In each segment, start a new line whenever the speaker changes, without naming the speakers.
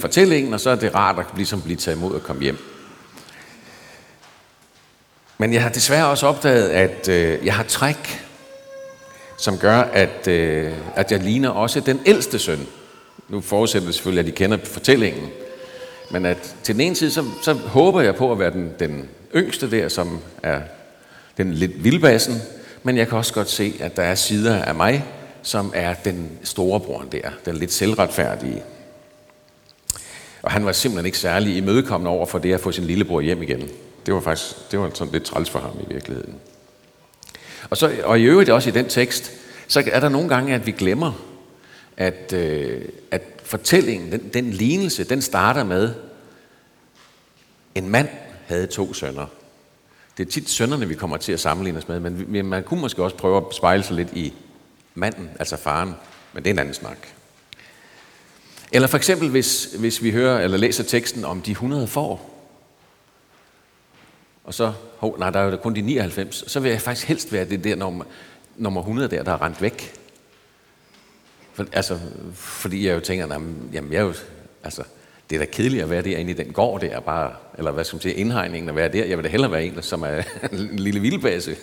fortællingen, og så er det rart at ligesom blive taget imod og komme hjem. Men jeg har desværre også opdaget, at øh, jeg har træk, som gør, at, øh, at jeg ligner også den ældste søn. Nu forudsætter jeg selvfølgelig, at de kender fortællingen. Men at til den ene side, så, så håber jeg på at være den, den yngste der, som er den lidt vildbassen. Men jeg kan også godt se, at der er sider af mig, som er den store der, den lidt selvretfærdige. Og han var simpelthen ikke særlig imødekommende over for det at få sin lillebror hjem igen. Det var faktisk det var sådan lidt træls for ham i virkeligheden. Og, så, og i øvrigt også i den tekst, så er der nogle gange, at vi glemmer, at, øh, at fortællingen, den, den lignelse, den starter med, en mand havde to sønner. Det er tit sønnerne, vi kommer til at sammenligne os med, men man kunne måske også prøve at spejle sig lidt i manden, altså faren, men det er en anden snak. Eller for eksempel, hvis, hvis vi hører eller læser teksten om de 100 får, og så, hov, nej, der er jo kun de 99, så vil jeg faktisk helst være det der nummer, nummer 100 der, der er rent væk. For, altså, fordi jeg jo tænker, jamen, jeg er jo, altså, det er da kedeligt at være derinde i den gård der, bare, eller hvad skal man sige, indhegningen at være der. Jeg vil da hellere være en, som er en lille vildbase.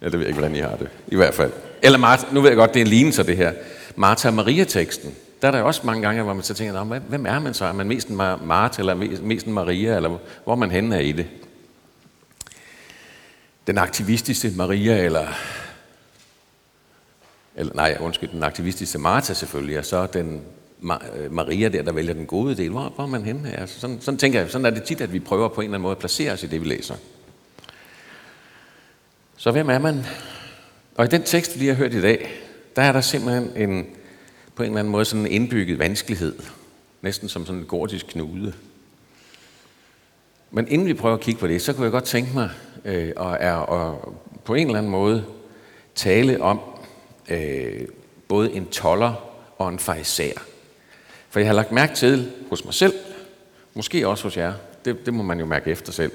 Ja, det ved jeg ikke, hvordan I har det. I hvert fald. Eller Martha, nu ved jeg godt, det er en lignelse det her. Martha Maria-teksten. Der er der også mange gange, hvor man så tænker, hvem er man så? Er man mest en Martha, eller mest en Maria, eller hvor man henne er i det? Den aktivistiske Maria, eller, eller nej, undskyld, den aktivistiske Martha selvfølgelig, og så den øh, Maria der, der vælger den gode del. Hvor, hvor er man henne? Altså, sådan, sådan tænker jeg, sådan er det tit, at vi prøver på en eller anden måde at placere os i det, vi læser. Så hvem er man? Og i den tekst, vi lige har hørt i dag, der er der simpelthen en, på en eller anden måde sådan en indbygget vanskelighed. Næsten som sådan en gordisk knude. Men inden vi prøver at kigge på det, så kunne jeg godt tænke mig øh, og, er, og på en eller anden måde tale om øh, både en toller og en fariser. For jeg har lagt mærke til hos mig selv, måske også hos jer, det, det må man jo mærke efter selv,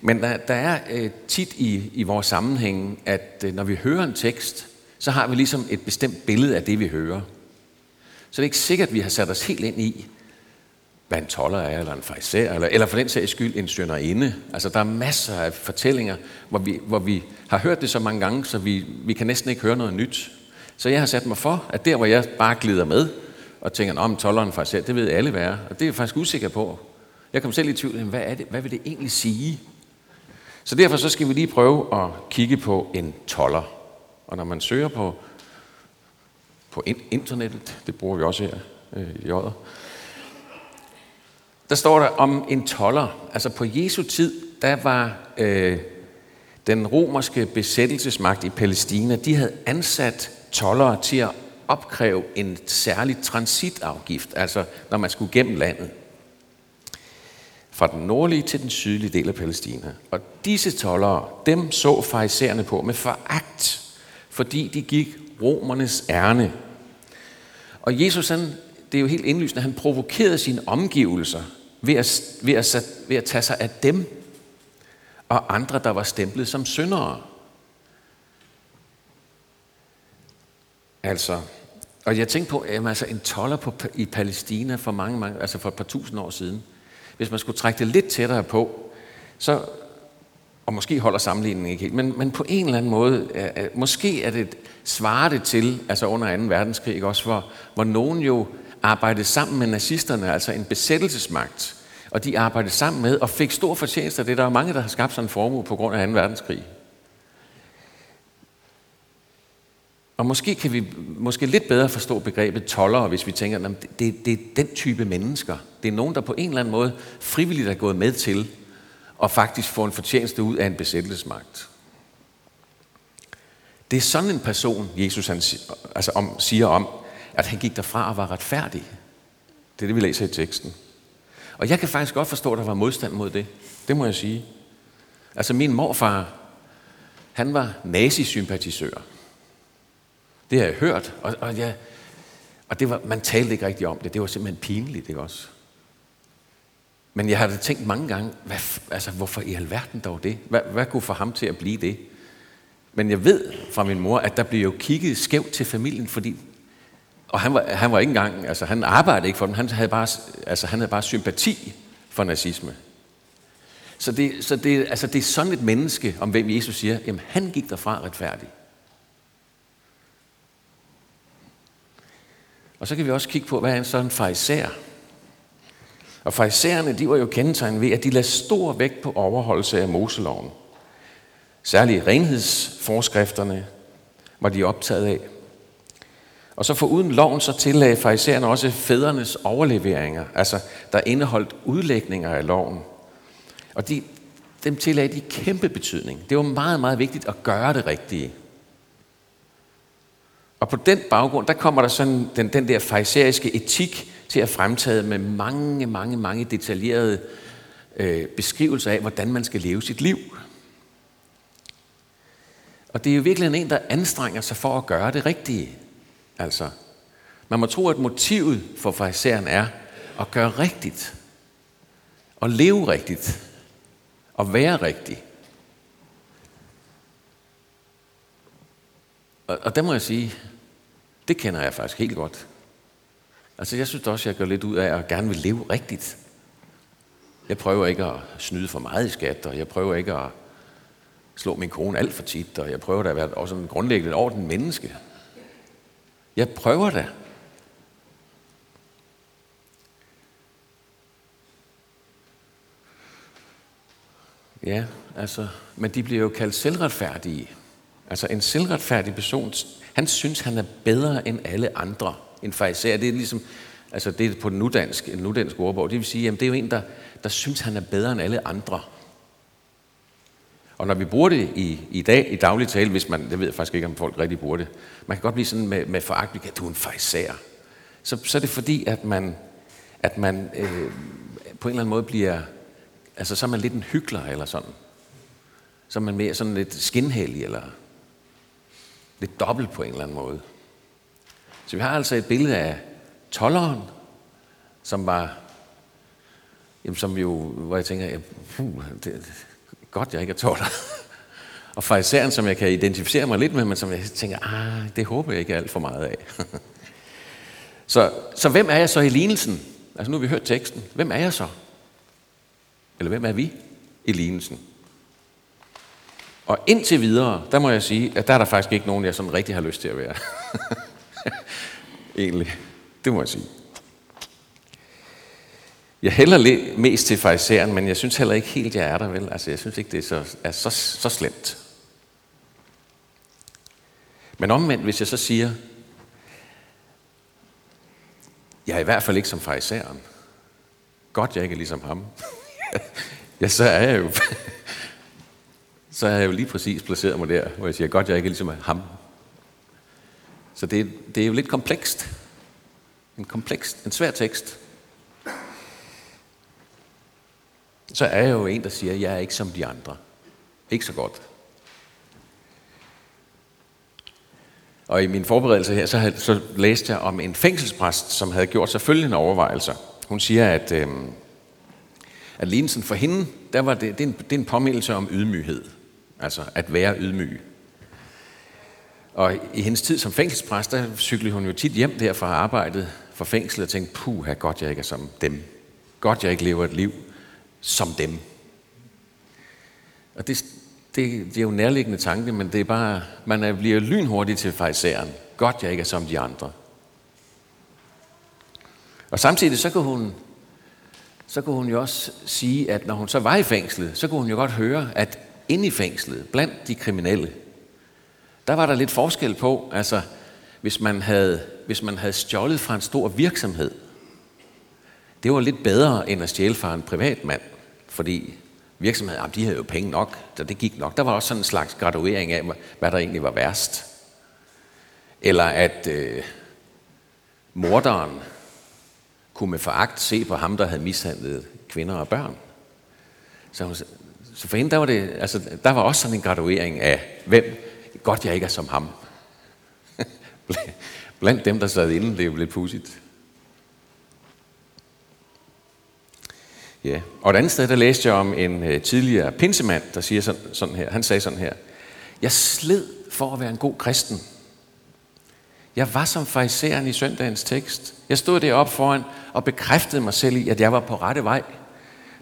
men der, der er øh, tit i, i vores sammenhæng, at øh, når vi hører en tekst, så har vi ligesom et bestemt billede af det, vi hører. Så det er ikke sikkert, at vi har sat os helt ind i, hvad en toller er, eller en fejser, eller, eller for den sags skyld en sønderinde. Altså, der er masser af fortællinger, hvor vi, hvor vi har hørt det så mange gange, så vi, vi kan næsten ikke høre noget nyt. Så jeg har sat mig for, at der, hvor jeg bare glider med, og tænker, om tolleren fariser, det ved alle være. Og det er jeg faktisk usikker på. Jeg kom selv i tvivl, hvad, er det, hvad vil det egentlig sige? Så derfor så skal vi lige prøve at kigge på en toller. Og når man søger på, på internettet, det bruger vi også her øh, i året, der står der om en toller. Altså på Jesu tid, der var øh, den romerske besættelsesmagt i Palæstina, de havde ansat tollere til at opkræve en særlig transitafgift, altså når man skulle gennem landet fra den nordlige til den sydlige del af Palæstina. Og disse tollere, dem så farisæerne på med foragt, fordi de gik romernes ærne. Og Jesus, han, det er jo helt indlysende, han provokerede sine omgivelser ved at, ved, at, ved at tage sig af dem og andre, der var stemplet som syndere. Altså, og jeg tænkte på, at altså en toller på, i Palæstina for mange, mange, altså for et par tusind år siden, hvis man skulle trække det lidt tættere på, så, og måske holder sammenligningen ikke helt, men, men på en eller anden måde, er, måske er det, svarer det til, altså under 2. verdenskrig også, hvor, hvor nogen jo arbejdede sammen med nazisterne, altså en besættelsesmagt, og de arbejdede sammen med og fik stor fortjeneste af det. Der er mange, der har skabt sådan en formue på grund af 2. verdenskrig. Og måske kan vi måske lidt bedre forstå begrebet toller, hvis vi tænker, at det, det er den type mennesker. Det er nogen, der på en eller anden måde frivilligt er gået med til og faktisk få en fortjeneste ud af en besættelsesmagt. Det er sådan en person, Jesus han, altså om, siger om, at han gik derfra og var retfærdig. Det er det, vi læser i teksten. Og jeg kan faktisk godt forstå, at der var modstand mod det. Det må jeg sige. Altså min morfar, han var nazisympatisør. Det har jeg hørt, og, og, jeg, og det var, man talte ikke rigtig om det. Det var simpelthen pinligt, ikke også? Men jeg har da tænkt mange gange, hvad, altså, hvorfor i alverden dog det? Hvad, hvad kunne få ham til at blive det? Men jeg ved fra min mor, at der blev jo kigget skævt til familien, fordi Og han var, han var ikke engang, altså han arbejdede ikke for dem, han havde bare, altså, han havde bare sympati for nazisme. Så, det, så det, altså det er sådan et menneske, om hvem Jesus siger, jamen han gik derfra retfærdig. Og så kan vi også kigge på, hvad er en sådan fariser? Og farisæerne, de var jo kendetegnet ved, at de lagde stor vægt på overholdelse af Moseloven. Særligt renhedsforskrifterne var de optaget af. Og så for uden loven, så tillagde farisæerne også fædrenes overleveringer, altså der indeholdt udlægninger af loven. Og de, dem tillagde de kæmpe betydning. Det var meget, meget vigtigt at gøre det rigtige. Og på den baggrund, der kommer der sådan den, den der farisæiske etik til at fremtage med mange, mange, mange detaljerede øh, beskrivelser af, hvordan man skal leve sit liv. Og det er jo virkelig en, der anstrenger sig for at gøre det rigtige. Altså, man må tro, at motivet for farisæeren er at gøre rigtigt. Og leve rigtigt. Og være rigtig. Og, og der må jeg sige, det kender jeg faktisk helt godt. Altså jeg synes også, jeg gør lidt ud af at gerne vil leve rigtigt. Jeg prøver ikke at snyde for meget i skat, og jeg prøver ikke at slå min kone alt for tit, og jeg prøver da at være også en grundlæggende orden menneske. Jeg prøver da. Ja, altså, men de bliver jo kaldt selvretfærdige. Altså en selvretfærdig person, han synes, han er bedre end alle andre. En farisæer, det er ligesom, altså det er på den nudansk, en nudansk ordbog. Det vil sige, jamen det er jo en, der, der synes, han er bedre end alle andre. Og når vi bruger det i, i dag, i daglig tale, hvis man, det ved jeg faktisk ikke, om folk rigtig bruger det, man kan godt blive sådan med, med foragt, at du er en farisæer. Så, så er det fordi, at man, at man øh, på en eller anden måde bliver, altså så er man lidt en hyggelig eller sådan. Så er man mere sådan lidt skinhellig, eller lidt dobbelt på en eller anden måde. Så vi har altså et billede af tolleren, som var, jamen, som jo, hvor jeg tænker, ja, puh, det, godt, jeg ikke er toller. Og farisæren, som jeg kan identificere mig lidt med, men som jeg tænker, ah, det håber jeg ikke alt for meget af. så, så hvem er jeg så i lignelsen? Altså nu har vi hørt teksten. Hvem er jeg så? Eller hvem er vi i lignelsen? Og indtil videre, der må jeg sige, at der er der faktisk ikke nogen, jeg sådan rigtig har lyst til at være. Egentlig. Det må jeg sige. Jeg hælder lidt mest til fariseren, men jeg synes heller ikke helt, jeg er der vel. Altså, jeg synes ikke, det er så, er så, så slemt. Men omvendt, hvis jeg så siger, jeg er i hvert fald ikke som fariseren. Godt, jeg ikke er ligesom ham. ja, så er jeg jo så er jeg jo lige præcis placeret mig der, hvor jeg siger, godt, jeg ikke er ligesom ham. Så det, det er jo lidt komplekst. En kompleks, en svær tekst. Så er jeg jo en, der siger, jeg er ikke som de andre. Ikke så godt. Og i min forberedelse her, så, havde, så læste jeg om en fængselspræst, som havde gjort sig følgende overvejelser. Hun siger, at, øh, at lignelsen for hende, der var det, det, er en, det er en påmindelse om ydmyghed. Altså at være ydmyg. Og i hendes tid som fængselspræst, der cyklede hun jo tit hjem der fra arbejdet for fængslet og tænkte, puh, her godt jeg ikke er som dem. Godt jeg ikke lever et liv som dem. Og det, det, det er jo en nærliggende tanke, men det er bare, man er, bliver lynhurtig til fejseren. Godt jeg ikke er som de andre. Og samtidig så kunne hun så kunne hun jo også sige, at når hun så var i fængslet, så kunne hun jo godt høre, at inde i fængslet, blandt de kriminelle, der var der lidt forskel på, altså hvis man havde, hvis man havde stjålet fra en stor virksomhed, det var lidt bedre end at stjæle fra en privatmand, fordi virksomheden, de havde jo penge nok, så det gik nok. Der var også sådan en slags graduering af, hvad der egentlig var værst. Eller at øh, morderen kunne med foragt se på ham, der havde mishandlet kvinder og børn. Så så for hende, der var, det, altså, der var også sådan en graduering af, hvem, godt jeg ikke er som ham. Blandt dem, der sad inde, det er jo lidt pudsigt. Ja. Og et andet sted, der læste jeg om en øh, tidligere pinsemand, der siger sådan, sådan her. Han sagde sådan her. Jeg sled for at være en god kristen. Jeg var som fariseren i søndagens tekst. Jeg stod deroppe foran og bekræftede mig selv i, at jeg var på rette vej,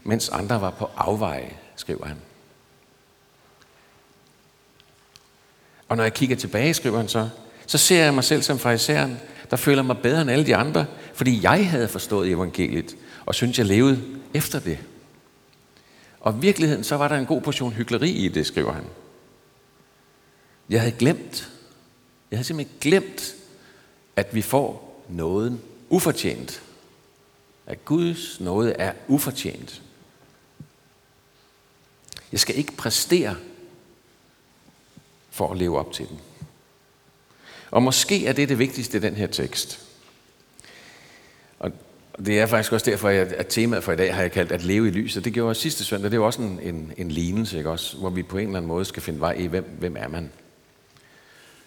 mens andre var på afveje, skriver han. Og når jeg kigger tilbage, skriver han så, så ser jeg mig selv som fariseren, der føler mig bedre end alle de andre, fordi jeg havde forstået evangeliet, og synes jeg levede efter det. Og i virkeligheden, så var der en god portion hyggeleri i det, skriver han. Jeg havde glemt, jeg havde simpelthen glemt, at vi får nåden ufortjent. At Guds nåde er ufortjent. Jeg skal ikke præstere for at leve op til den. Og måske er det det vigtigste i den her tekst. Og det er faktisk også derfor, at temaet for i dag har jeg kaldt at leve i lyset. Det gjorde jeg sidste søndag. Det er jo også en, en, en lignelse, ikke også? hvor vi på en eller anden måde skal finde vej i, hvem, hvem er man.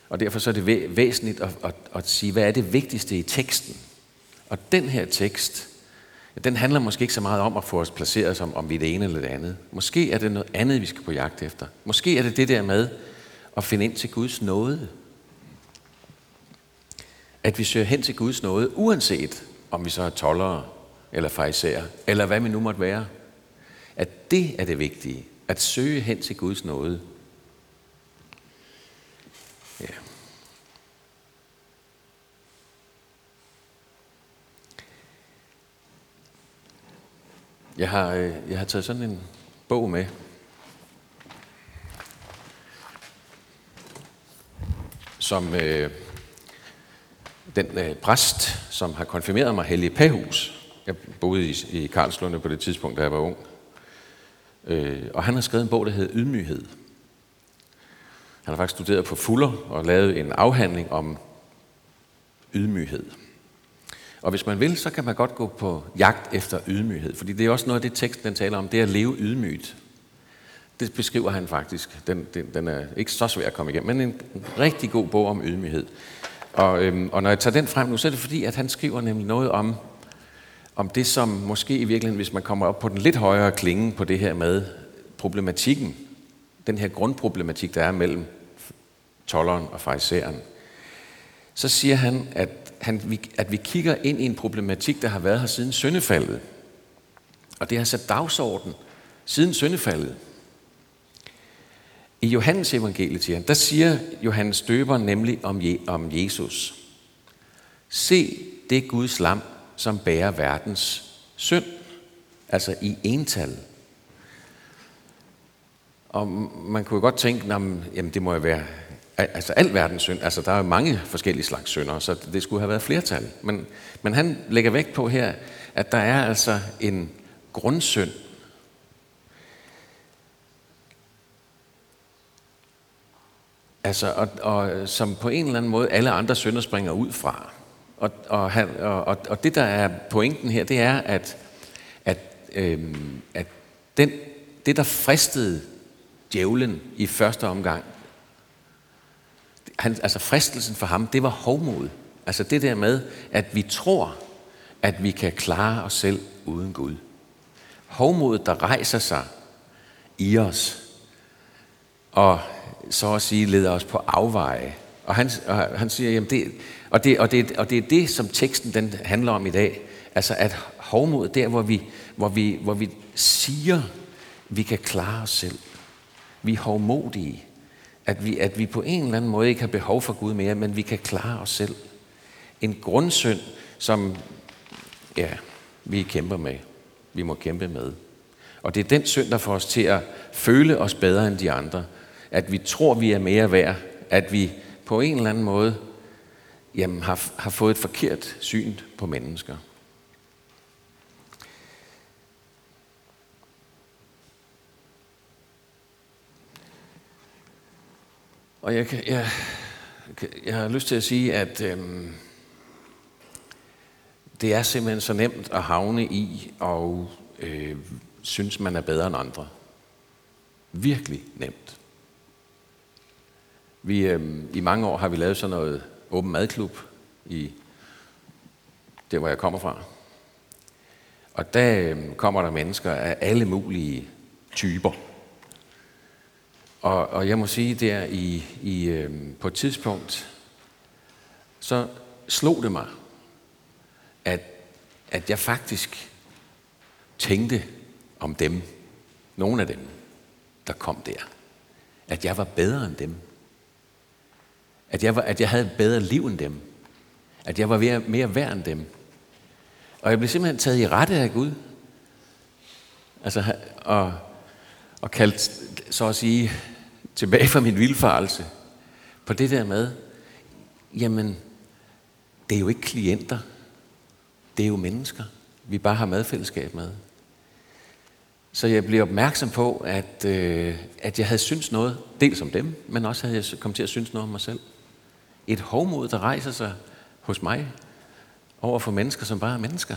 Og derfor så er det væsentligt at, at, at sige, hvad er det vigtigste i teksten? Og den her tekst, den handler måske ikke så meget om at få os placeret som om vi er det ene eller det andet. Måske er det noget andet, vi skal på jagt efter. Måske er det det der med at finde ind til Guds nåde. At vi søger hen til Guds nåde, uanset om vi så er tollere eller fejser, eller hvad vi nu måtte være. At det er det vigtige. At søge hen til Guds nåde. Ja. Jeg har, øh, jeg har taget sådan en bog med. Som øh, den øh, præst, som har konfirmeret mig, Helge Pahus. Jeg boede i, i Karlslunde på det tidspunkt, da jeg var ung. Øh, og han har skrevet en bog, der hedder Ydmyghed. Han har faktisk studeret på Fuller og lavet en afhandling om ydmyghed. Og hvis man vil, så kan man godt gå på jagt efter ydmyghed, fordi det er også noget af det tekst, den taler om, det er at leve ydmygt. Det beskriver han faktisk. Den, den, den er ikke så svær at komme igennem, men en rigtig god bog om ydmyghed. Og, øhm, og når jeg tager den frem nu, så er det fordi, at han skriver nemlig noget om, om det, som måske i virkeligheden, hvis man kommer op på den lidt højere klinge på det her med problematikken, den her grundproblematik, der er mellem tolleren og fariseren, så siger han, at, han, at vi kigger ind i en problematik, der har været her siden syndefaldet. Og det har sat dagsordenen siden syndefaldet. I Johannes evangeliet, siger han, der siger Johannes døber nemlig om, om Jesus. Se det Guds lam, som bærer verdens synd, altså i ental. Og man kunne godt tænke, jamen det må jo være altså al verdens synd. Altså der er jo mange forskellige slags synder, så det skulle have været flertal. Men, men han lægger vægt på her, at der er altså en grundsynd, Altså, og, og, øh, som på en eller anden måde alle andre sønder springer ud fra. Og, og, han, og, og det, der er pointen her, det er, at, at, øhm, at den, det, der fristede djævlen i første omgang, han, altså fristelsen for ham, det var hovmod. Altså det der med, at vi tror, at vi kan klare os selv uden Gud. Hovmodet, der rejser sig i os, og så at sige leder os på afveje. Og han, og han siger, jamen det, og, det, og, det, og det er det, som teksten den handler om i dag. Altså at hovmod, der hvor vi, hvor vi, hvor vi siger, vi kan klare os selv. Vi er hovmodige. At vi, at vi på en eller anden måde ikke har behov for Gud mere, men vi kan klare os selv. En grundsynd, som ja, vi kæmper med. Vi må kæmpe med. Og det er den synd, der får os til at føle os bedre end de andre at vi tror, vi er mere værd, at vi på en eller anden måde jamen, har, har fået et forkert syn på mennesker. Og jeg, kan, jeg, jeg har lyst til at sige, at øhm, det er simpelthen så nemt at havne i og øh, synes, man er bedre end andre. Virkelig nemt. Vi, øh, I mange år har vi lavet sådan noget åben madklub i det, hvor jeg kommer fra. Og der øh, kommer der mennesker af alle mulige typer. Og, og jeg må sige, der i, i, øh, på et tidspunkt, så slog det mig, at, at jeg faktisk tænkte om dem, nogle af dem, der kom der, at jeg var bedre end dem. At jeg, var, at jeg havde et bedre liv end dem. At jeg var mere, mere værd end dem. Og jeg blev simpelthen taget i rette af Gud. Altså, og, og kaldt, så at sige, tilbage fra min vildfarelse på det der med, jamen, det er jo ikke klienter. Det er jo mennesker, vi bare har madfællesskab med. Så jeg blev opmærksom på, at, øh, at jeg havde syntes noget, dels om dem, men også havde jeg kommet til at synes noget om mig selv. Et hovmod, der rejser sig hos mig over for mennesker, som bare er mennesker.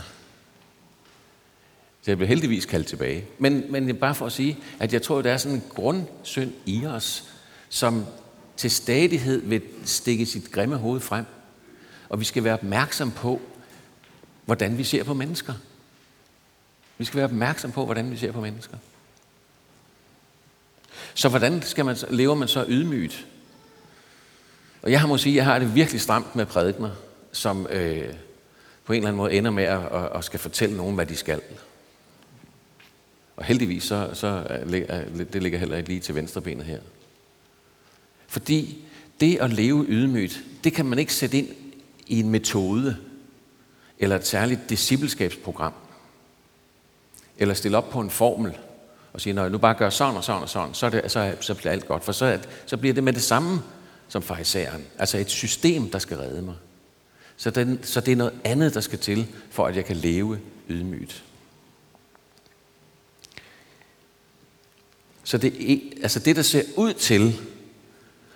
Så jeg blev heldigvis kaldt tilbage. Men, men bare for at sige, at jeg tror, at der er sådan en grundsynd i os, som til stadighed vil stikke sit grimme hoved frem. Og vi skal være opmærksom på, hvordan vi ser på mennesker. Vi skal være opmærksom på, hvordan vi ser på mennesker. Så hvordan skal man, lever man så ydmygt? Og jeg må sige, at jeg har det virkelig stramt med prædikner, som øh, på en eller anden måde ender med at, at, at skal fortælle nogen, hvad de skal. Og heldigvis, så, så øh, øh, det ligger heller ikke lige til venstre benet her. Fordi det at leve ydmygt, det kan man ikke sætte ind i en metode, eller et særligt discipleskabsprogram, eller stille op på en formel, og sige, når jeg nu bare gør sådan og sådan og sådan, så, det, så, så bliver alt godt. For så, så bliver det med det samme som farisæeren. Altså et system, der skal redde mig. Så, den, så det er noget andet, der skal til, for at jeg kan leve ydmygt. Så det, altså det, der ser ud til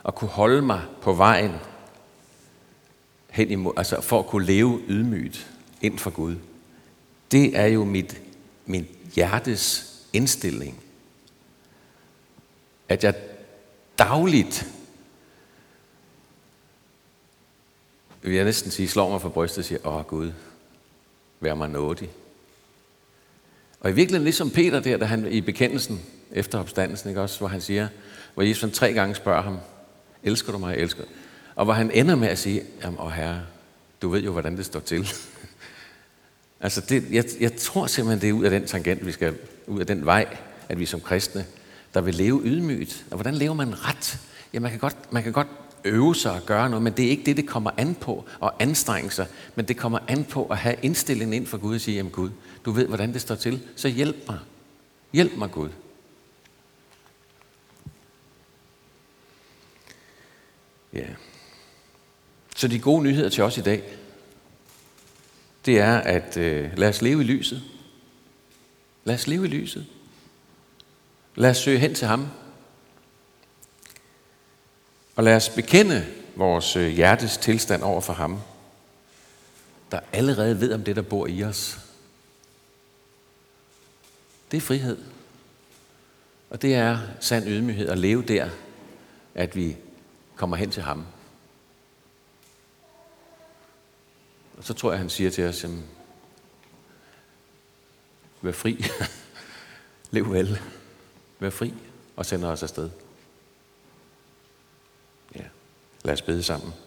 at kunne holde mig på vejen hen imod, altså for at kunne leve ydmygt ind for Gud, det er jo mit, min hjertes indstilling. At jeg dagligt, vil jeg næsten sige, slår mig for brystet og siger, åh Gud, vær mig nådig. Og i virkeligheden ligesom Peter der, da han i bekendelsen efter opstandelsen, ikke også, hvor han siger, hvor Jesus tre gange spørger ham, elsker du mig, jeg elsker Og hvor han ender med at sige, jamen, åh herre, du ved jo, hvordan det står til. altså, det, jeg, jeg tror simpelthen, det er ud af den tangent, vi skal ud af den vej, at vi som kristne, der vil leve ydmygt. Og hvordan lever man ret? Ja, man kan godt, man kan godt øve sig og gøre noget, men det er ikke det, det kommer an på at anstrenge sig, men det kommer an på at have indstillingen ind for Gud og sige, jamen Gud, du ved, hvordan det står til, så hjælp mig. Hjælp mig, Gud. Ja. Så de gode nyheder til os i dag, det er, at øh, lad os leve i lyset. Lad os leve i lyset. Lad os søge hen til ham. Og lad os bekende vores øh, hjertes tilstand over for ham, der allerede ved om det, der bor i os. Det er frihed. Og det er sand ydmyghed at leve der, at vi kommer hen til ham. Og så tror jeg, han siger til os, jamen, vær fri, lev vel, vær fri, og sender os afsted. Ja, lad os bede sammen.